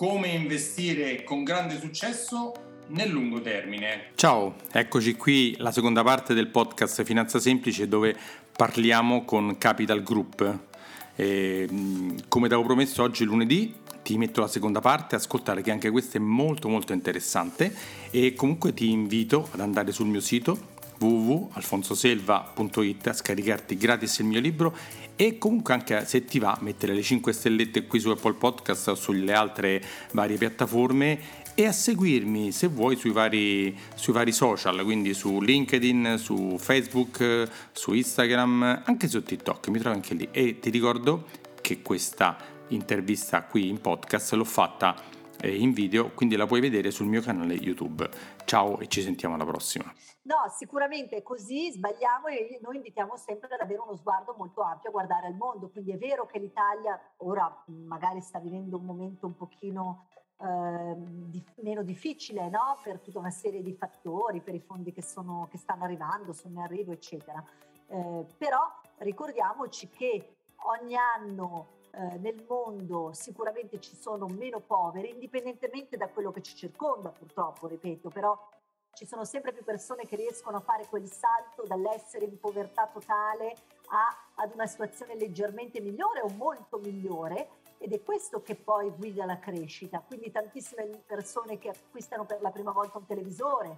come investire con grande successo nel lungo termine. Ciao, eccoci qui la seconda parte del podcast Finanza Semplice dove parliamo con Capital Group. E, come ti avevo promesso oggi lunedì ti metto la seconda parte, ascoltare che anche questa è molto molto interessante e comunque ti invito ad andare sul mio sito www.alfonsoselva.it a scaricarti gratis il mio libro e comunque anche se ti va mettere le 5 stellette qui su Apple Podcast o sulle altre varie piattaforme e a seguirmi se vuoi sui vari, sui vari social, quindi su LinkedIn, su Facebook, su Instagram, anche su TikTok, mi trovo anche lì e ti ricordo che questa intervista qui in podcast l'ho fatta eh, in video, quindi la puoi vedere sul mio canale YouTube. Ciao e ci sentiamo alla prossima. No, sicuramente così, sbagliamo e noi invitiamo sempre ad avere uno sguardo molto ampio a guardare al mondo, quindi è vero che l'Italia ora magari sta vivendo un momento un pochino eh, di, meno difficile no? per tutta una serie di fattori, per i fondi che, sono, che stanno arrivando, sono in arrivo, eccetera. Eh, però ricordiamoci che ogni anno eh, nel mondo sicuramente ci sono meno poveri, indipendentemente da quello che ci circonda, purtroppo, ripeto, però ci sono sempre più persone che riescono a fare quel salto dall'essere in povertà totale a, ad una situazione leggermente migliore o molto migliore ed è questo che poi guida la crescita. Quindi tantissime persone che acquistano per la prima volta un televisore,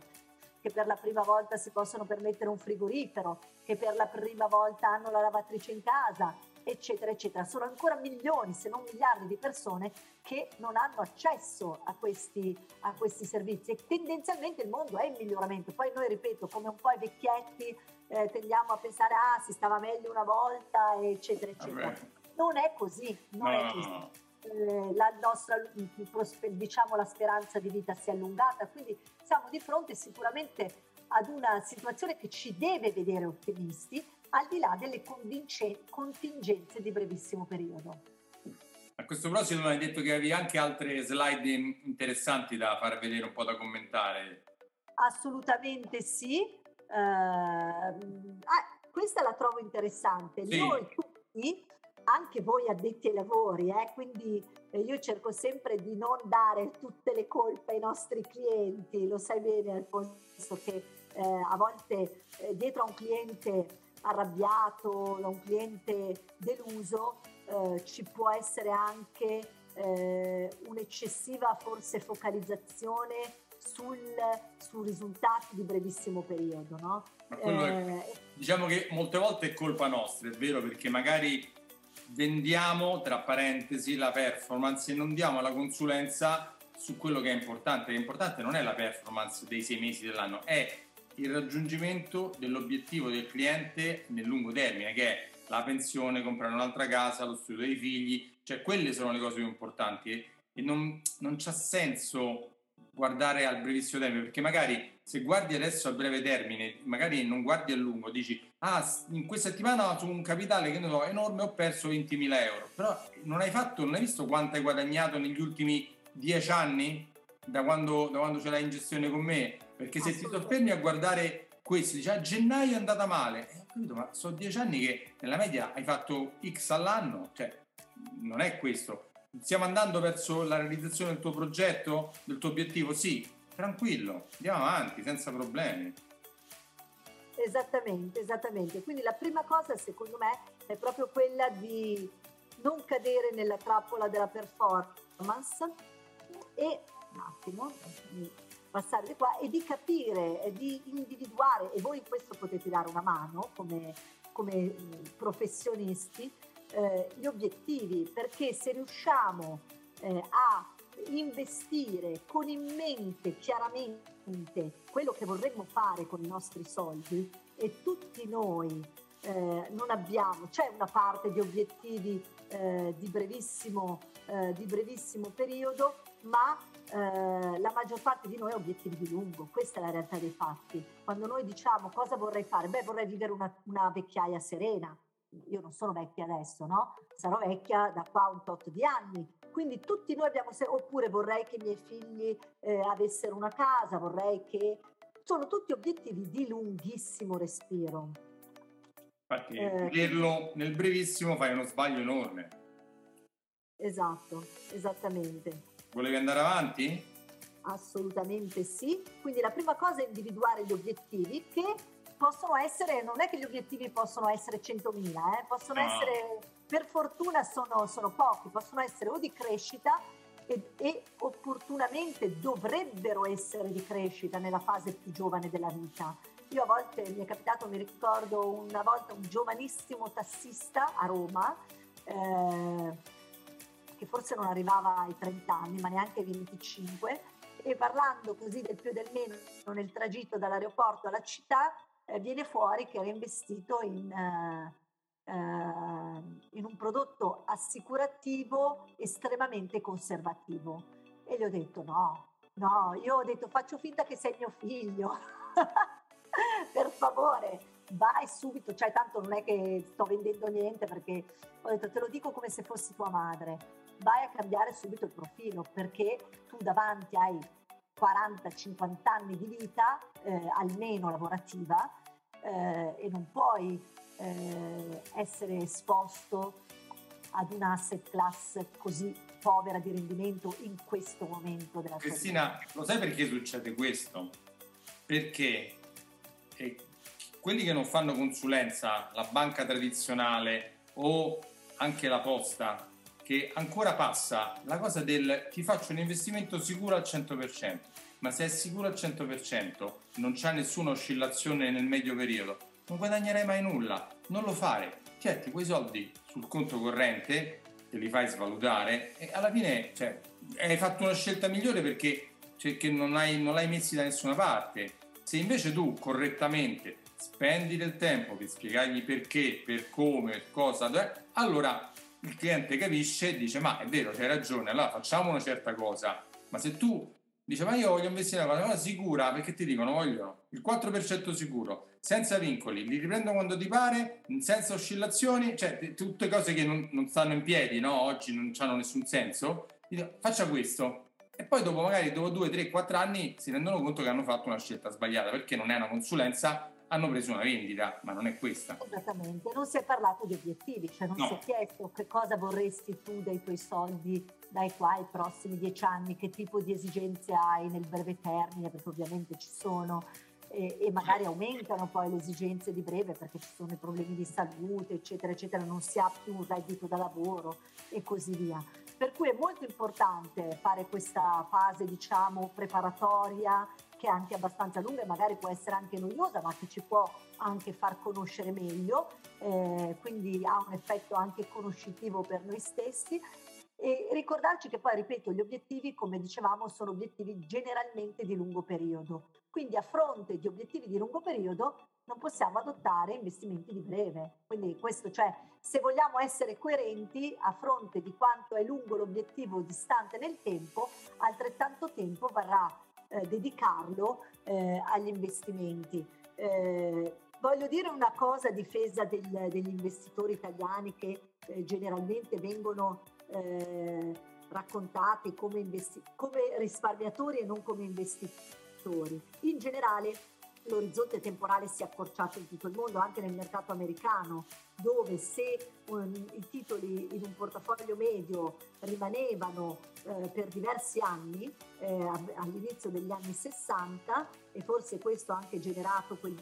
che per la prima volta si possono permettere un frigorifero, che per la prima volta hanno la lavatrice in casa, eccetera, eccetera. Sono ancora milioni, se non miliardi di persone che non hanno accesso a questi, a questi servizi e tendenzialmente il mondo è in miglioramento. Poi noi, ripeto, come un po' i vecchietti eh, tendiamo a pensare, ah, si stava meglio una volta, eccetera, eccetera. Vabbè. Non è così, non no, è così. Eh, la nostra, diciamo, la speranza di vita si è allungata, quindi siamo di fronte sicuramente ad una situazione che ci deve vedere ottimisti, al di là delle contingenze di brevissimo periodo. A questo proposito mi hai detto che avevi anche altre slide interessanti da far vedere, un po' da commentare. Assolutamente sì. Uh, ah, questa la trovo interessante. Sì. Noi tutti, anche voi addetti ai lavori, eh, quindi eh, io cerco sempre di non dare tutte le colpe ai nostri clienti, lo sai bene Alfonso che eh, a volte eh, dietro a un cliente arrabbiato, da un cliente deluso, eh, ci può essere anche eh, un'eccessiva forse focalizzazione sul, su risultati di brevissimo periodo. No? Eh, diciamo che molte volte è colpa nostra, è vero, perché magari vendiamo, tra parentesi, la performance e non diamo la consulenza su quello che è importante. L'importante non è la performance dei sei mesi dell'anno, è il raggiungimento dell'obiettivo del cliente nel lungo termine, che è la pensione, comprare un'altra casa, lo studio dei figli, cioè quelle sono le cose più importanti e, non, non c'ha senso guardare al brevissimo termine, perché magari se guardi adesso a breve termine, magari non guardi a lungo, dici, ah, in questa settimana su un capitale che ne so, enorme ho perso 20.000 euro, però non hai fatto, non hai visto quanto hai guadagnato negli ultimi 10 anni da quando, da quando ce l'hai in gestione con me? Perché se ti soffermi a guardare questo, dici a ah, gennaio è andata male, eh, capito, ma sono dieci anni che nella media hai fatto X all'anno, cioè non è questo. Stiamo andando verso la realizzazione del tuo progetto, del tuo obiettivo? Sì, tranquillo, andiamo avanti senza problemi. Esattamente, esattamente. Quindi la prima cosa secondo me è proprio quella di non cadere nella trappola della performance e un attimo, passare di qua e di capire, e di individuare, e voi in questo potete dare una mano come, come professionisti, eh, gli obiettivi, perché se riusciamo eh, a investire con in mente chiaramente quello che vorremmo fare con i nostri soldi e tutti noi eh, non abbiamo, c'è una parte di obiettivi eh, di, brevissimo, eh, di brevissimo periodo, ma eh, la maggior parte di noi ha obiettivi di lungo, questa è la realtà dei fatti. Quando noi diciamo cosa vorrei fare, beh vorrei vivere una, una vecchiaia serena, io non sono vecchia adesso, no? Sarò vecchia da qua un tot di anni. Quindi tutti noi abbiamo, oppure vorrei che i miei figli eh, avessero una casa, vorrei che... Sono tutti obiettivi di lunghissimo respiro. Infatti, eh, nel brevissimo fai uno sbaglio enorme. Esatto, esattamente. Volevi andare avanti? Assolutamente sì. Quindi la prima cosa è individuare gli obiettivi che possono essere, non è che gli obiettivi possono essere 100.000, eh, possono no. essere, per fortuna sono, sono, pochi, possono essere o di crescita e, e, opportunamente dovrebbero essere di crescita nella fase più giovane della vita. Io a volte mi è capitato, mi ricordo una volta un giovanissimo tassista a Roma, eh, che forse non arrivava ai 30 anni, ma neanche ai 25, e parlando così del più e del meno nel tragitto dall'aeroporto alla città, eh, viene fuori che era investito in, eh, eh, in un prodotto assicurativo estremamente conservativo. E gli ho detto no, no, io ho detto faccio finta che sei mio figlio, per favore, vai subito, cioè tanto non è che sto vendendo niente perché ho detto te lo dico come se fossi tua madre, vai a cambiare subito il profilo perché tu davanti hai 40-50 anni di vita, eh, almeno lavorativa, eh, e non puoi eh, essere esposto ad un asset class così povera di rendimento in questo momento della tua Cristina, vita. lo sai perché succede questo? Perché eh, quelli che non fanno consulenza, la banca tradizionale o anche la posta, che ancora passa. La cosa del ti faccio un investimento sicuro al 100%, ma se è sicuro al 100%, non c'è nessuna oscillazione nel medio periodo, non guadagnerai mai nulla, non lo fare, certi quei soldi sul conto corrente, te li fai svalutare e alla fine cioè, hai fatto una scelta migliore perché, cioè, non, hai, non l'hai messi da nessuna parte. Se invece tu correttamente spendi del tempo per spiegargli perché, per come, cosa, allora il cliente capisce e dice ma è vero, c'hai ragione, allora facciamo una certa cosa. Ma se tu dici ma io voglio investire una cosa sicura perché ti dicono voglio il 4% sicuro, senza vincoli, li riprendo quando ti pare, senza oscillazioni, cioè tutte cose che non, non stanno in piedi, no? oggi non hanno nessun senso, dico, faccia questo. E poi dopo magari dopo 2, 3, 4 anni si rendono conto che hanno fatto una scelta sbagliata perché non è una consulenza hanno preso una vendita, ma non è questa. Esattamente, non si è parlato di obiettivi, cioè non no. si è chiesto che cosa vorresti tu dei tuoi soldi dai qua ai prossimi dieci anni, che tipo di esigenze hai nel breve termine, perché ovviamente ci sono, e, e, magari aumentano poi le esigenze di breve perché ci sono i problemi di salute, eccetera, eccetera, non si ha più un reddito da lavoro e così via. Per cui è molto importante fare questa fase, diciamo, preparatoria che è anche abbastanza lunga e magari può essere anche noiosa, ma che ci può anche far conoscere meglio, eh, quindi ha un effetto anche conoscitivo per noi stessi. E ricordarci che poi, ripeto, gli obiettivi, come dicevamo, sono obiettivi generalmente di lungo periodo. Quindi a fronte di obiettivi di lungo periodo non possiamo adottare investimenti di breve. Quindi questo, cioè, se vogliamo essere coerenti a fronte di quanto è lungo l'obiettivo distante nel tempo, altrettanto tempo varrà eh, dedicarlo eh, agli investimenti. Eh, voglio dire una cosa a difesa del, degli investitori italiani che eh, generalmente vengono eh, raccontati come, investi- come risparmiatori e non come investitori. In generale l'orizzonte temporale si è accorciato in tutto il mondo, anche nel mercato americano, dove se um, i titoli in un portafoglio medio rimanevano eh, per diversi anni, eh, all'inizio degli anni 60, e forse questo ha anche generato quel,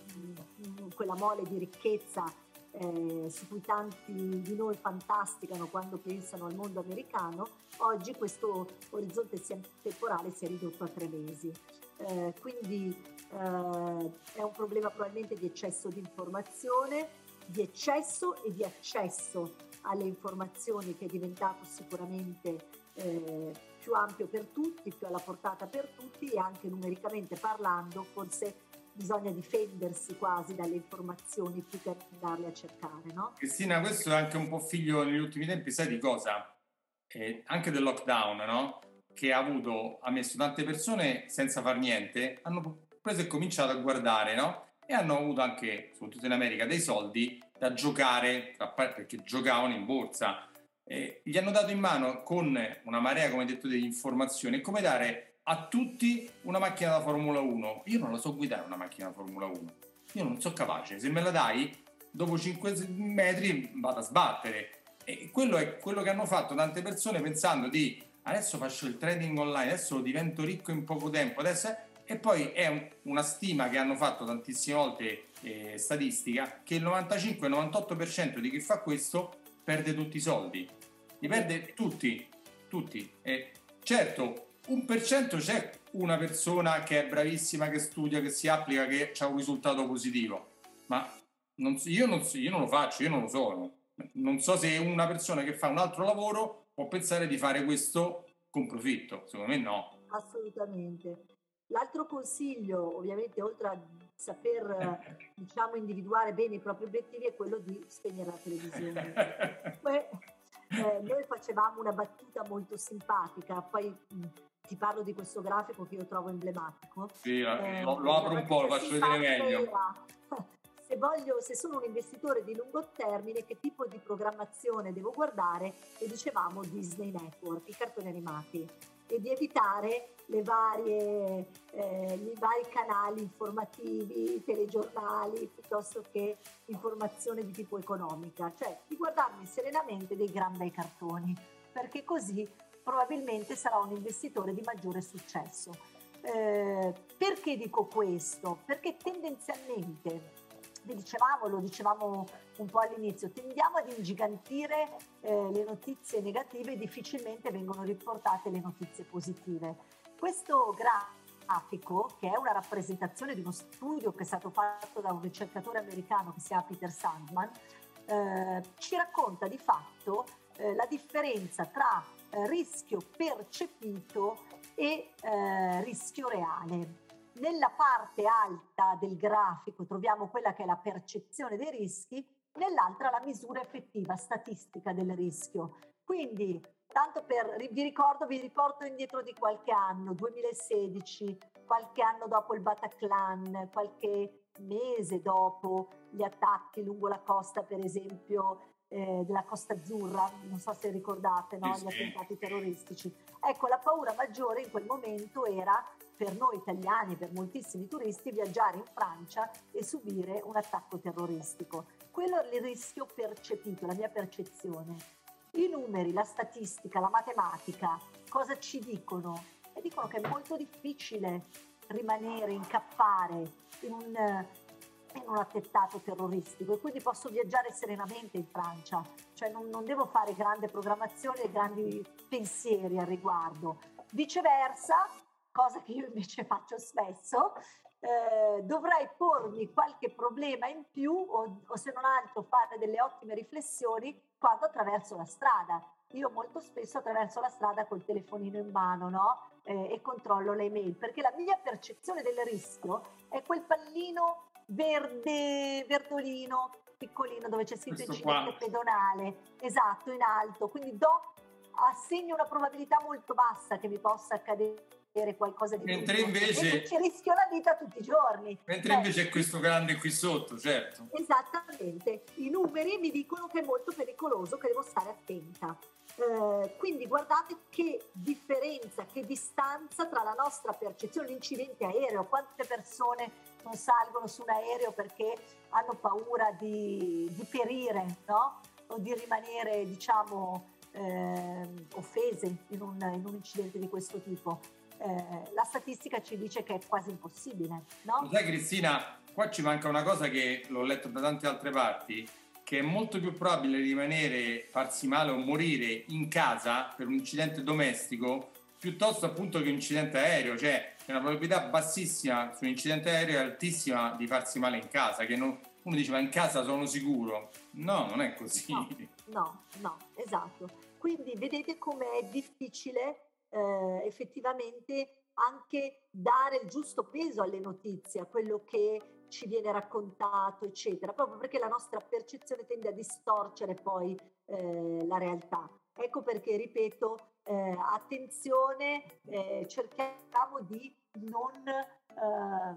quella mole di ricchezza eh, su cui tanti di noi fantasticano quando pensano al mondo americano, oggi questo orizzonte temporale si è ridotto a tre mesi. Eh, quindi eh, è un problema probabilmente di eccesso di informazione, di eccesso e di accesso alle informazioni che è diventato sicuramente eh, più ampio per tutti, più alla portata per tutti e anche numericamente parlando forse bisogna difendersi quasi dalle informazioni più che andarle a cercare. No? Cristina, questo è anche un po' figlio negli ultimi tempi, sai di cosa? Eh, anche del lockdown, no? Che ha avuto, ha messo tante persone senza far niente, hanno preso e cominciato a guardare, no? E hanno avuto anche, soprattutto in America, dei soldi da giocare, perché giocavano in borsa. Eh, gli hanno dato in mano con una marea, come detto, di informazioni, come dare a tutti una macchina da Formula 1. Io non la so guidare una macchina da Formula 1. Io non sono capace. Se me la dai, dopo 5 metri vado a sbattere. E quello è quello che hanno fatto tante persone pensando di adesso faccio il trading online, adesso divento ricco in poco tempo, adesso e poi è un, una stima che hanno fatto tantissime volte eh, statistica che il 95-98% di chi fa questo perde tutti i soldi, li perde tutti, tutti. E certo, un per cento c'è una persona che è bravissima, che studia, che si applica, che ha un risultato positivo, ma non, io, non, io non lo faccio, io non lo sono. Non so se una persona che fa un altro lavoro può pensare di fare questo con profitto, secondo me no. Assolutamente. L'altro consiglio, ovviamente, oltre a saper diciamo, individuare bene i propri obiettivi, è quello di spegnere la televisione. Poi, eh, noi facevamo una battuta molto simpatica, poi ti parlo di questo grafico che io trovo emblematico. Sì, eh, lo, lo apro un po', lo faccio vedere meglio. Era, se, voglio, se sono un investitore di lungo termine, che tipo di programmazione devo guardare? E dicevamo Disney Network, i cartoni animati e di evitare varie, eh, i vari canali informativi, telegiornali, piuttosto che informazione di tipo economica, cioè di guardarmi serenamente dei gran bei cartoni, perché così probabilmente sarà un investitore di maggiore successo. Eh, perché dico questo? Perché tendenzialmente vi dicevamo, lo dicevamo un po' all'inizio, tendiamo ad ingigantire eh, le notizie negative e difficilmente vengono riportate le notizie positive. Questo grafico, che è una rappresentazione di uno studio che è stato fatto da un ricercatore americano che si chiama Peter Sandman, eh, ci racconta di fatto eh, la differenza tra eh, rischio percepito e eh, rischio reale. Nella parte alta del grafico troviamo quella che è la percezione dei rischi, nell'altra la misura effettiva statistica del rischio. Quindi, tanto per vi ricordo, vi riporto indietro di qualche anno, 2016, qualche anno dopo il Bataclan, qualche mese dopo gli attacchi lungo la costa, per esempio, eh, della Costa Azzurra, non so se ricordate, no? gli attentati terroristici. Ecco, la paura maggiore in quel momento era per noi italiani, per moltissimi turisti, viaggiare in Francia e subire un attacco terroristico. Quello è il rischio percepito, la mia percezione. I numeri, la statistica, la matematica, cosa ci dicono? E dicono che è molto difficile rimanere, incappare in un, in un attentato terroristico e quindi posso viaggiare serenamente in Francia, cioè non, non devo fare grande programmazione e grandi pensieri al riguardo. Viceversa, cosa che io invece faccio spesso, eh, dovrei pormi qualche problema in più o, o, se non altro fare delle ottime riflessioni quando attraverso la strada. Io molto spesso attraverso la strada col telefonino in mano no? eh, e controllo le email perché la mia percezione del rischio è quel pallino verde, verdolino, piccolino dove c'è scritto incidente pedonale, esatto, in alto, quindi do assegno una probabilità molto bassa che mi possa accadere qualcosa di mentre più. invece ci rischio la vita tutti i giorni. Mentre Beh, invece è questo grande qui sotto certo. Esattamente. I numeri mi dicono che è molto pericoloso che devo stare attenta. Eh, quindi guardate che differenza che distanza tra la nostra percezione l'incidente aereo. Quante persone non salgono su un aereo perché hanno paura di, di perire no? o di rimanere diciamo eh, offese in un, in un incidente di questo tipo eh, la statistica ci dice che è quasi impossibile. No? Sai Cristina, qua ci manca una cosa che l'ho letto da tante altre parti, che è molto più probabile rimanere, farsi male o morire in casa per un incidente domestico piuttosto appunto che un incidente aereo, cioè c'è una probabilità bassissima su un incidente aereo e altissima di farsi male in casa, che non, uno dice ma in casa sono sicuro. No, non è così. No, no, no esatto. Quindi vedete com'è difficile eh, effettivamente anche dare il giusto peso alle notizie, a quello che ci viene raccontato, eccetera, proprio perché la nostra percezione tende a distorcere poi eh, la realtà. Ecco perché, ripeto, eh, attenzione, eh, cerchiamo di non, ehm,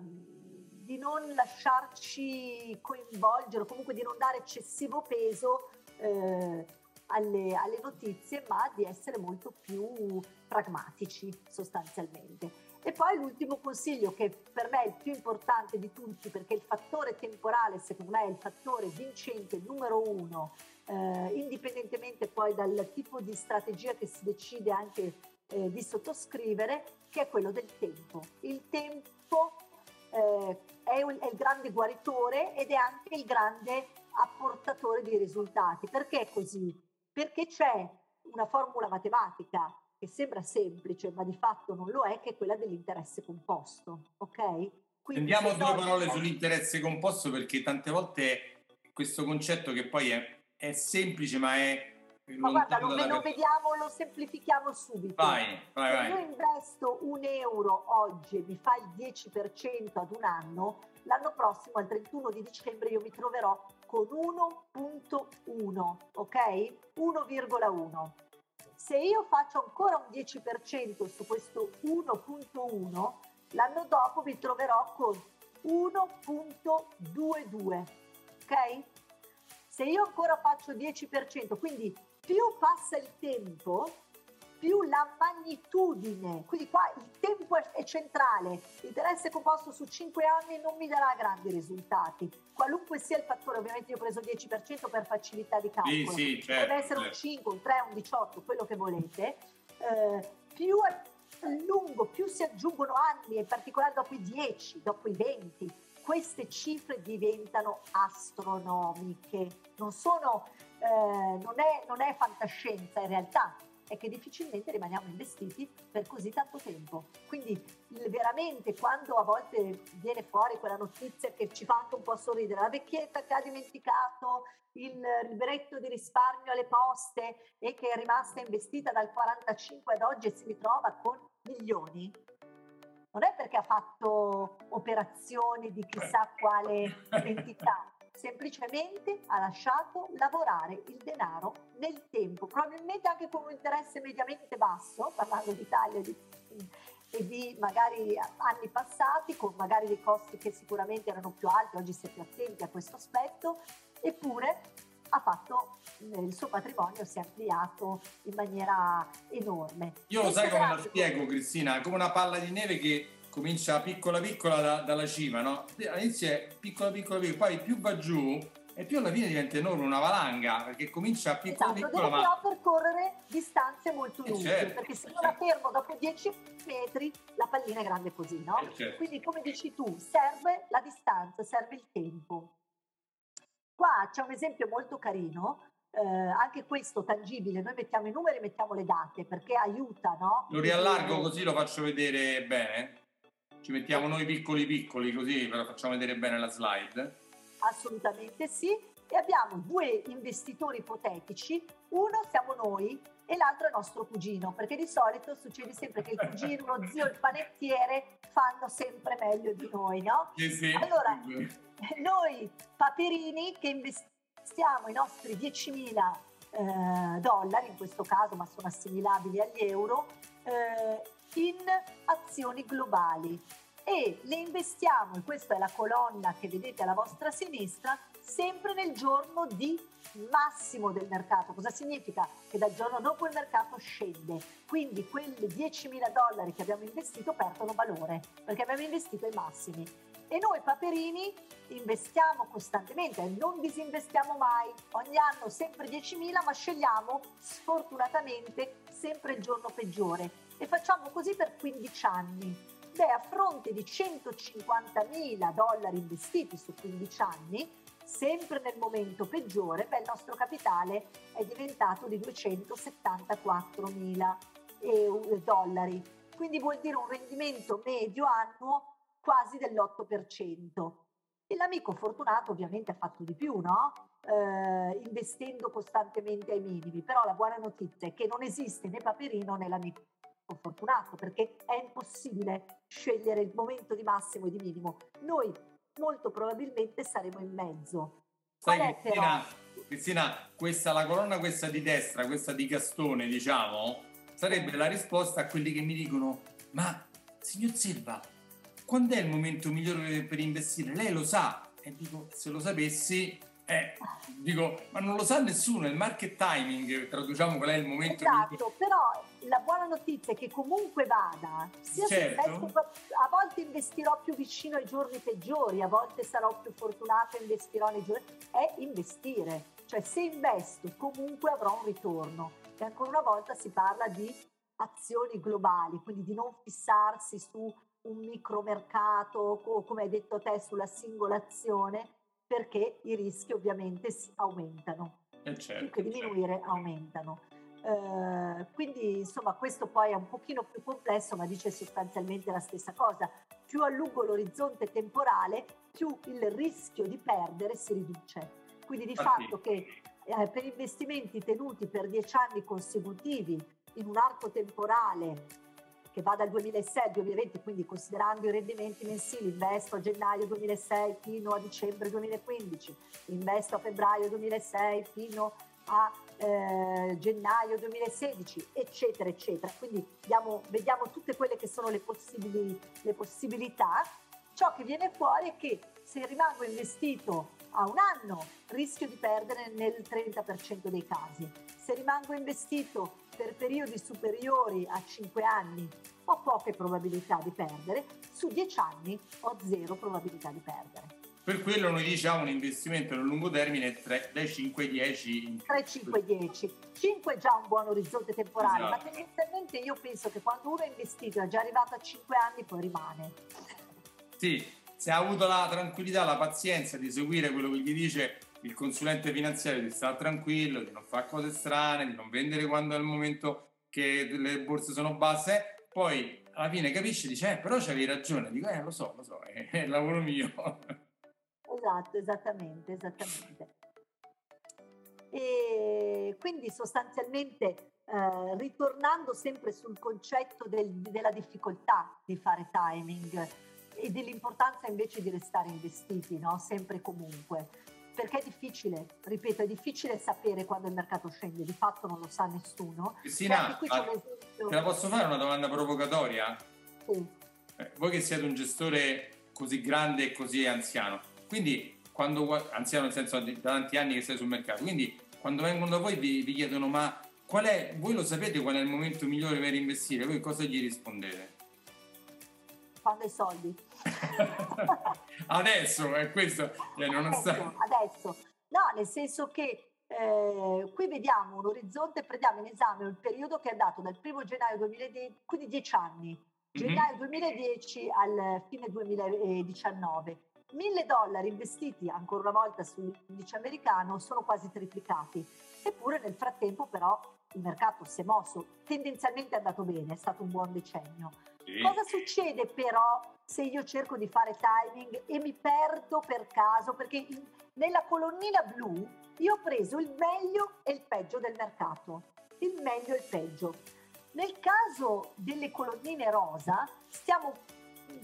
di non lasciarci coinvolgere, comunque di non dare eccessivo peso eh, alle, alle notizie, ma di essere molto più pragmatici sostanzialmente. E poi l'ultimo consiglio che per me è il più importante di tutti perché il fattore temporale secondo me è il fattore vincente numero uno, eh, indipendentemente poi dal tipo di strategia che si decide anche eh, di sottoscrivere, che è quello del tempo. Il tempo eh, è, un, è il grande guaritore ed è anche il grande apportatore di risultati. Perché è così? Perché c'è una formula matematica che sembra semplice, ma di fatto non lo è, che è quella dell'interesse composto. Ok? Quindi Andiamo due parole sull'interesse composto perché tante volte questo concetto che poi è, è semplice ma è ma guarda, lo, lo vediamo, lo semplifichiamo subito. Vai, vai, Se vai. io investo un euro oggi e mi fa il 10% ad un anno, l'anno prossimo, al 31 di dicembre, io mi troverò con 1.1, ok? 1,1. Se io faccio ancora un 10% su questo 1.1, l'anno dopo mi troverò con 1.22, ok? Se io ancora faccio 10%, quindi più passa il tempo, più la magnitudine, quindi qua il tempo è centrale, l'interesse composto su 5 anni non mi darà grandi risultati, qualunque sia il fattore, ovviamente io ho preso il 10% per facilità di calcolo, sì, sì, certo, deve essere certo. un 5, un 3, un 18, quello che volete, eh, più a lungo, più si aggiungono anni, in particolare dopo i 10, dopo i 20, queste cifre diventano astronomiche, non sono eh, non, è, non è fantascienza in realtà, è che difficilmente rimaniamo investiti per così tanto tempo. Quindi veramente quando a volte viene fuori quella notizia che ci fa anche un po' sorridere, la vecchietta che ha dimenticato il libretto di risparmio alle poste e che è rimasta investita dal 45 ad oggi e si ritrova con milioni, non è perché ha fatto operazioni di chissà quale entità, semplicemente ha lasciato lavorare il denaro nel tempo, probabilmente anche con un interesse mediamente basso, parlando d'Italia di, e di magari anni passati, con magari dei costi che sicuramente erano più alti, oggi si è più attenti a questo aspetto, eppure ha fatto il suo patrimonio si è ampliato in maniera enorme. Io lo sai come la spiego Cristina, come una palla di neve che comincia piccola piccola da, dalla cima, no? All'inizio è piccola piccola piccola, poi più va giù e più alla fine diventa enorme, una valanga, perché comincia piccola esatto, piccola ma... però percorrere distanze molto Eh, lunghe, certo, perché se eh, io la certo. fermo dopo 10 metri, la pallina è grande così, no? Eh, certo. Quindi come dici tu, serve la distanza, serve il tempo. Qua c'è un esempio molto carino, eh, anche questo tangibile, noi mettiamo i numeri, mettiamo le date, perché aiuta, no? Lo riallargo così lo faccio vedere bene. Ci mettiamo noi piccoli piccoli così ve lo facciamo vedere bene la slide. Assolutamente sì. E abbiamo due investitori ipotetici, uno siamo noi e l'altro è nostro cugino, perché di solito succede sempre che il cugino, lo zio, il panettiere fanno sempre meglio di noi, no? Sì, sì. Allora, noi paperini che investiamo i nostri 10.000 eh, dollari, in questo caso, ma sono assimilabili agli euro, eh, in azioni globali e le investiamo, e questa è la colonna che vedete alla vostra sinistra, sempre nel giorno di massimo del mercato. Cosa significa? Che dal giorno dopo il mercato scende, quindi quei 10.000 dollari che abbiamo investito perdono valore perché abbiamo investito ai massimi. E noi paperini investiamo costantemente, non disinvestiamo mai, ogni anno sempre 10.000, ma scegliamo sfortunatamente sempre il giorno peggiore e facciamo così per 15 anni. Beh, a fronte di 150.000 dollari investiti su 15 anni, sempre nel momento peggiore, beh, il nostro capitale è diventato di 274.000 euro, dollari. Quindi vuol dire un rendimento medio annuo quasi dell'8%. E l'amico fortunato ovviamente ha fatto di più, no? Eh, investendo costantemente ai minimi. Però la buona notizia è che non esiste né Paperino né l'amico fortunato perché è impossibile scegliere il momento di massimo e di minimo. Noi molto probabilmente saremo in mezzo. Sai Qual è Cristina, Cristina, questa la colonna questa di destra, questa di Gastone, diciamo, sarebbe la risposta a quelli che mi dicono "Ma signor Silva, quando è il momento migliore per investire? Lei lo sa?" E dico "Se lo sapessi, eh, dico, ma non lo sa nessuno, è il market timing, traduciamo qual è il momento Esatto, migliore. però la buona notizia è che comunque vada, sia se Certo. investo- a volte investirò più vicino ai giorni peggiori, a volte sarò più fortunato e investirò nei giorni, è investire, cioè se investo comunque avrò un ritorno e ancora una volta si parla di azioni globali, quindi di non fissarsi su un micromercato o come hai detto te sulla singola azione perché i rischi ovviamente aumentano. Eh certo, più che diminuire certo. aumentano. Eh, quindi insomma questo poi è un pochino più complesso ma dice sostanzialmente la stessa cosa. Più a lungo l'orizzonte temporale, più il rischio di perdere si riduce. Quindi di Infatti. fatto che eh, per investimenti tenuti per dieci anni consecutivi in un arco temporale che va dal 2006 al 2020, quindi considerando i rendimenti mensili, investo a gennaio 2006 fino a dicembre 2015, investo a febbraio 2006 fino a eh, gennaio 2016, eccetera, eccetera. Quindi diamo, vediamo tutte quelle che sono le, possibili, le possibilità. Ciò che viene fuori è che se rimango investito a un anno rischio di perdere nel 30% dei casi. Se rimango investito per periodi superiori a 5 anni ho poche probabilità di perdere, su 10 anni ho zero probabilità di perdere. Per quello noi diciamo un investimento nel lungo termine tra, dai 5 ai 10. 3, 5 10. 5 è già un buon orizzonte temporale, esatto. ma tendenzialmente io penso che quando uno è investito è già arrivato a 5 anni poi rimane. Sì, se ha avuto la tranquillità, la pazienza di seguire quello che gli dice il consulente finanziario, di stare tranquillo, di non fare cose strane, di non vendere quando è il momento che le borse sono basse, poi alla fine capisce, dice, eh, però c'avevi ragione, dico, eh, lo so, lo so, è il lavoro mio. Esatto, esattamente, esattamente. E quindi sostanzialmente eh, ritornando sempre sul concetto del, della difficoltà di fare timing, e dell'importanza invece di restare investiti, no? sempre e comunque. Perché è difficile, ripeto, è difficile sapere quando il mercato scende, di fatto non lo sa nessuno. Cristina, cioè, te la posso fare una domanda provocatoria? Sì. Eh, voi che siete un gestore così grande e così anziano, quindi quando, anziano nel senso da tanti anni che sei sul mercato, quindi quando vengono da voi vi, vi chiedono ma qual è, voi lo sapete qual è il momento migliore per investire, voi cosa gli rispondete? quando hai soldi. adesso è questo, eh, non adesso, adesso. No, nel senso che eh, qui vediamo un orizzonte, prendiamo in esame il periodo che è dato dal 1 gennaio 2010, quindi 10 anni, mhm. gennaio mm-hmm. 2010 al fine 2019. 1000 dollari investiti ancora una volta sull'indice americano sono quasi triplicati, eppure nel frattempo però il mercato si è mosso, tendenzialmente è andato bene, è stato un buon decennio. Sì. Cosa succede però se io cerco di fare timing e mi perdo per caso? Perché nella colonnina blu io ho preso il meglio e il peggio del mercato. Il meglio e il peggio. Nel caso delle colonnine rosa stiamo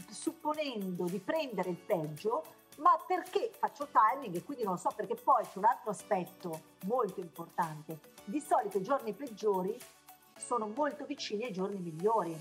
supponendo di prendere il peggio, ma perché faccio timing e quindi non so perché poi c'è un altro aspetto molto importante. Di solito i giorni peggiori sono molto vicini ai giorni migliori.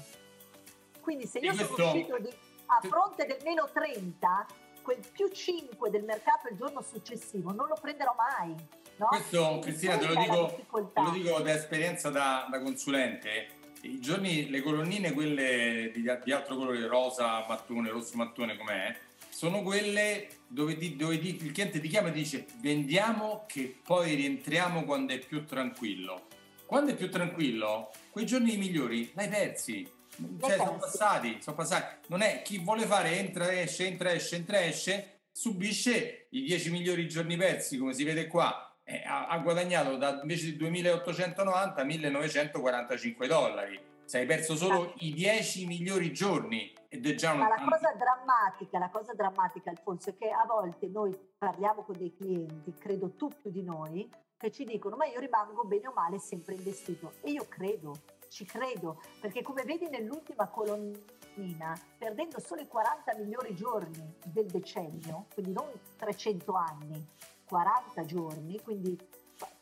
Quindi se io sono uscito di, a fronte del meno 30, quel più 5 del mercato il giorno successivo non lo prenderò mai. No? Questo Cristina te lo, dico, te lo dico da esperienza da, da, consulente. I giorni, le colonnine, quelle di, di altro colore, rosa, mattone, rosso mattone com'è, sono quelle dove, ti, dove ti, il cliente ti chiama e dice vendiamo che poi rientriamo quando è più tranquillo. Quando è più tranquillo, quei giorni migliori l'hai persi cioè, sono passati, sono passati. Non è chi vuole fare entra, esce, entra, esce, entra, esce, subisce i 10 migliori giorni persi, come si vede qua. Eh, ha, ha, guadagnato da, invece di 2.890 a 1.945 dollari. Se hai perso solo i 10 migliori giorni ed è già una... Ma la cosa drammatica, la cosa drammatica Alfonso è che a volte noi parliamo con dei clienti, credo tu più di noi, che ci dicono ma io rimango bene o male sempre investito e io credo ci credo, perché come vedi nell'ultima colonnina, perdendo solo i 40 migliori giorni del decennio, quindi non 300 anni, 40 giorni, quindi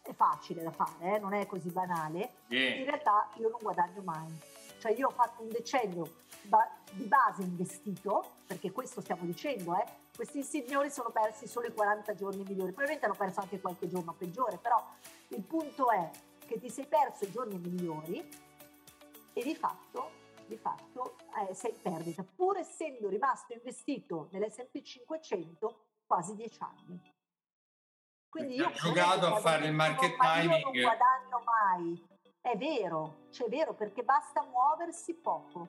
è facile da fare, eh? non è così banale, yeah. in realtà io non guadagno mai. Cioè io ho fatto un decennio di base investito, perché questo stiamo dicendo, eh? questi signori sono persi solo i 40 giorni migliori, probabilmente hanno perso anche qualche giorno peggiore, però il punto è che ti sei perso i giorni migliori e di fatto, di fatto eh, sei in perdita, pur essendo rimasto investito nell'S&P 500 quasi dieci anni. Quindi io ho giocato a fare il market timing. non guadagno mai. è vero, cioè è vero perché basta muoversi poco.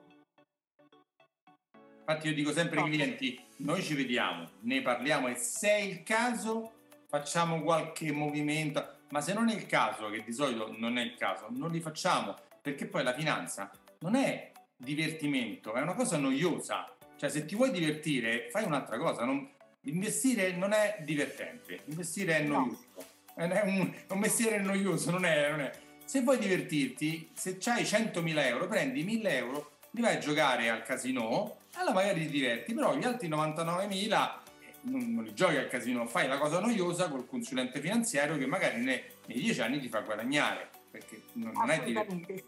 Infatti io dico sempre ai clienti, noi ci vediamo, ne parliamo e se è il caso facciamo qualche movimento, ma se non è il caso, che di solito non è il caso, non li facciamo, perché poi la finanza non è divertimento, è una cosa noiosa. Cioè se ti vuoi divertire fai un'altra cosa, non, investire non è divertente, investire è noioso, no. è, un, un, mestiere noioso, non è, non è. Se vuoi divertirti, se hai 100.000 euro, prendi 1.000 euro, li vai a giocare al casino allora magari ti diverti, però gli altri 99.000 eh, non, non li giochi al casino, fai la cosa noiosa col consulente finanziario che magari nei, nei 10 anni ti fa guadagnare, perché non, non è divertente. Sì.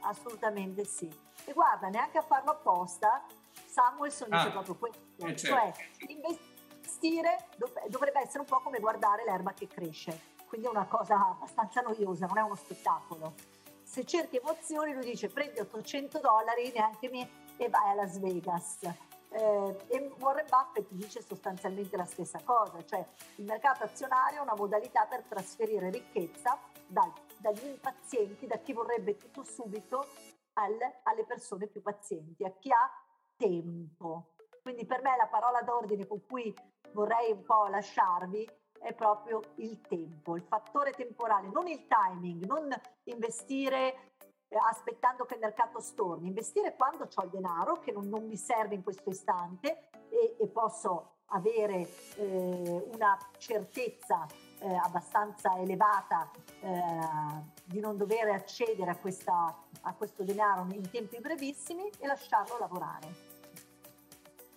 Assolutamente sì. E guarda, neanche a farlo apposta, Samuelson ah, dice proprio questo, eh cioè certo. investire dovrebbe essere un po' come guardare l'erba che cresce, quindi è una cosa abbastanza noiosa, non è uno spettacolo. Se cerchi emozioni, lui dice prendi 800 dollari, neanche mi e vai a Las Vegas. Eh, e Warren Buffett dice sostanzialmente la stessa cosa, cioè il mercato azionario è una modalità per trasferire ricchezza dal, dagli impazienti, da chi vorrebbe tutto subito, al, alle persone più pazienti, a chi ha tempo. Quindi per me la parola d'ordine con cui vorrei un po' lasciarvi è proprio il tempo, il fattore temporale, non il timing, non investire eh, aspettando che il mercato storni, investire quando ho il denaro che non, non, mi serve in questo istante e, e posso avere eh, una certezza eh, abbastanza elevata eh, di non dover accedere a, questa, a questo denaro in tempi brevissimi e lasciarlo lavorare.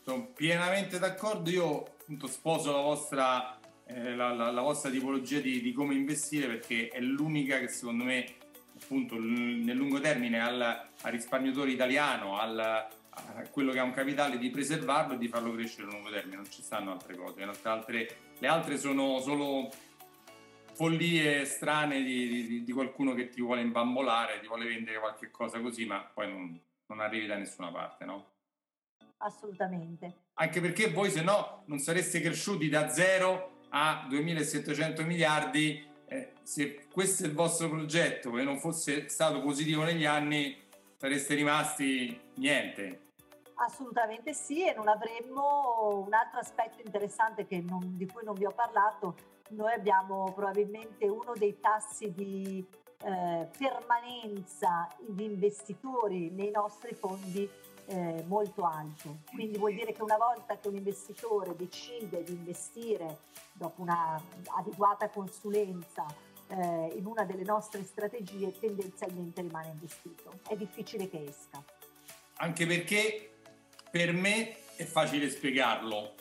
Sono pienamente d'accordo, io appunto sposo la vostra, eh, la, la, la vostra tipologia di, di, come investire perché è l'unica che secondo me appunto nel lungo termine al, al risparmiatore italiano, al, a quello che ha un capitale, di preservarlo e di farlo crescere a lungo termine, non ci stanno altre cose. Altre, le altre sono solo follie strane di, di, di, qualcuno che ti vuole imbambolare, ti vuole vendere qualche cosa così, ma poi non, non arrivi da nessuna parte, no? Assolutamente. Anche perché voi se no non sareste cresciuti da zero a 2700 miliardi eh, se questo è il vostro progetto e non fosse stato positivo negli anni, sareste rimasti niente. Assolutamente sì, e non avremmo un altro aspetto interessante non, di cui non vi ho parlato. Noi abbiamo probabilmente uno dei tassi di eh, permanenza di investitori nei nostri fondi eh, molto alto. Quindi vuol dire che una volta che un investitore decide di investire dopo una adeguata consulenza eh, in una delle nostre strategie, tendenzialmente rimane investito. È difficile che esca. Anche perché per me è facile spiegarlo,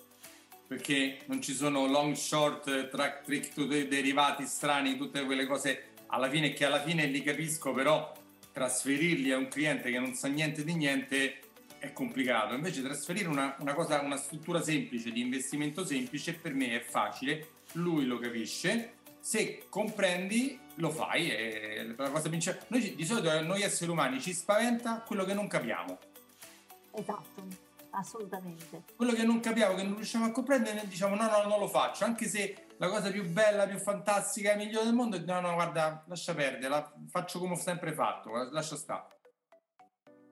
perché non ci sono long short, track trick, i derivati strani, tutte quelle cose. Alla fine che alla fine li capisco, però trasferirli a un cliente che non sa niente di niente è complicato, invece trasferire una, una, cosa, una struttura semplice di investimento semplice per me è facile, lui lo capisce, se comprendi lo fai, è la cosa principale. Noi di solito noi esseri umani ci spaventa quello che non capiamo. Esatto, assolutamente. Quello che non capiamo, che non riusciamo a comprendere, diciamo no, no, non lo faccio, anche se la cosa più bella, più fantastica e migliore del mondo, no, no, guarda, lascia perdere, la faccio come ho sempre fatto, lascia stare.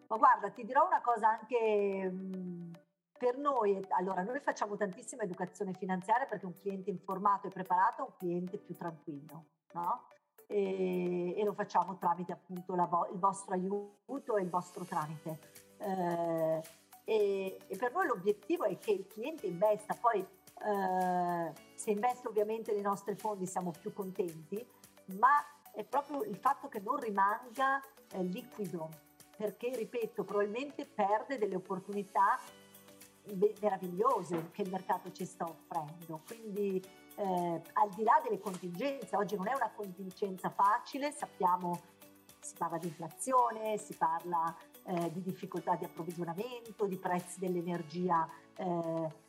Ma guarda, ti dirò una cosa anche mh, per noi. Allora, noi facciamo tantissima educazione finanziaria perché un cliente informato e preparato è un cliente più tranquillo, no? E, e lo facciamo tramite appunto vo- il vostro aiuto e il vostro tramite. Eh, e, e, per noi l'obiettivo è che il cliente investa, poi eh, se investe ovviamente nei nostri fondi siamo più contenti, ma è proprio il fatto che non rimanga eh, liquido, perché, ripeto, probabilmente perde delle opportunità meravigliose che il mercato ci sta offrendo. Quindi eh, al di là delle contingenze, oggi non è una contingenza facile, sappiamo, si parla di inflazione, si parla eh, di difficoltà di approvvigionamento, di prezzi dell'energia eh,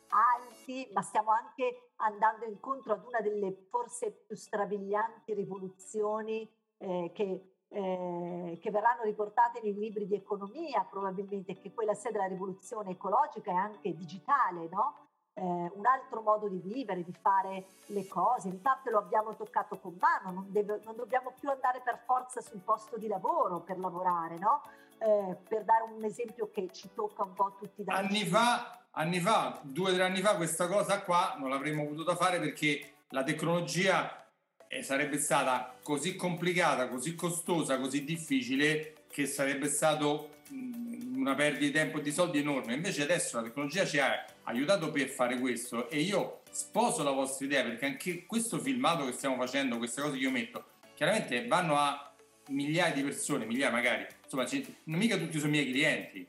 alti, ma stiamo anche andando incontro ad una delle forse più strabilianti rivoluzioni eh, che eh, che verranno riportate nei libri di economia probabilmente, che quella sia della rivoluzione ecologica e anche digitale, no? eh, un altro modo di vivere, di fare le cose. Infatti lo abbiamo toccato con mano, non, deve, non dobbiamo più andare per forza sul posto di lavoro per lavorare, no? Eh, per dare un esempio che ci tocca un po' tutti da anni fa, anni fa, due o tre anni fa questa cosa qua non l'avremmo potuta fare perché la tecnologia eh, sarebbe stata così complicata, così costosa, così difficile che sarebbe stato una perdita di tempo e di soldi enorme. Invece adesso la tecnologia ci ha aiutato per fare questo e io sposo la vostra idea perché anche questo filmato che stiamo facendo, queste cose che io metto, chiaramente vanno a migliaia di persone, migliaia magari, insomma, non mica tutti sono miei clienti,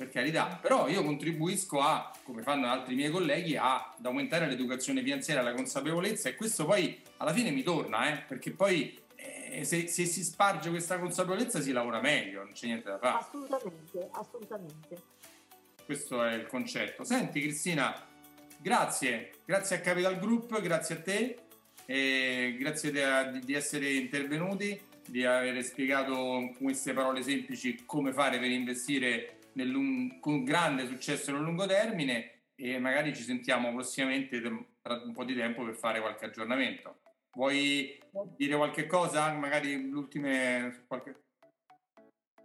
per carità, però io contribuisco a, come fanno altri miei colleghi, a, ad aumentare l'educazione finanziaria, la consapevolezza e questo poi alla fine mi torna, eh, perché poi eh, se, se, si sparge questa consapevolezza si lavora meglio, non c'è niente da fare. Assolutamente, assolutamente. Questo è il concetto. Senti Cristina, grazie, grazie a Capital Group, grazie a te, grazie di, di essere intervenuti, di aver spiegato con queste parole semplici come fare per investire nel, con grande successo nel lungo termine e magari ci sentiamo prossimamente tra un po' di tempo per fare qualche aggiornamento. Vuoi dire qualche cosa? Magari l'ultima qualche...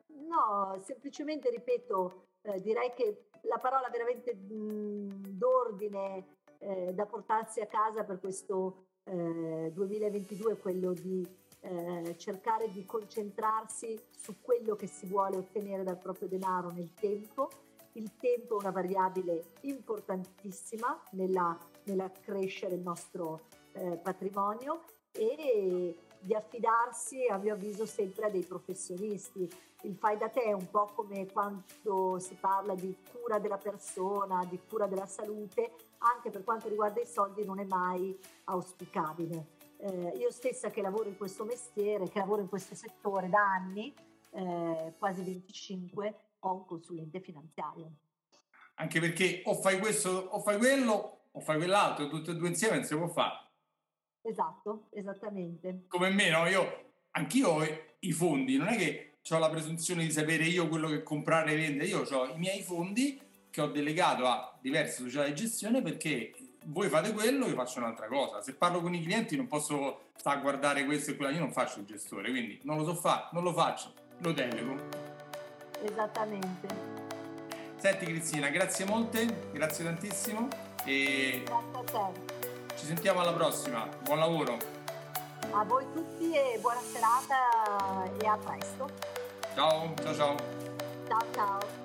No, semplicemente ripeto, eh, direi che la parola veramente mh, d'ordine eh, da portarsi a casa per questo eh, 2022 è quello di eh, cercare di concentrarsi su quello che si vuole ottenere dal proprio denaro nel tempo. Il tempo è una variabile importantissima nella, nella crescere il nostro eh, patrimonio e di affidarsi a mio avviso sempre a dei professionisti. Il fai da te è un po' come quando si parla di cura della persona, di cura della salute, anche per quanto riguarda i soldi non è mai auspicabile. Eh, io stessa che lavoro in questo mestiere, che lavoro in questo settore da anni, eh, quasi 25, ho un consulente finanziario. Anche perché o fai questo o fai quello o fai quell'altro, tutte e due insieme non si può fare. Esatto, esattamente. Come me, no? Io, anch'io ho i fondi, non è che ho la presunzione di sapere io quello che comprare e vendere, io ho i miei fondi che ho delegato a diverse società di gestione perché voi fate quello, io faccio un'altra cosa. Se parlo con i clienti non posso stare a guardare questo e quello, io non faccio il gestore, quindi non lo so fare, non lo faccio, lo delego. Esattamente. Senti Cristina, grazie molte, grazie tantissimo e. Ci sentiamo alla prossima. Buon lavoro. A voi tutti e buona serata e a presto. Ciao, ciao ciao. Ciao ciao.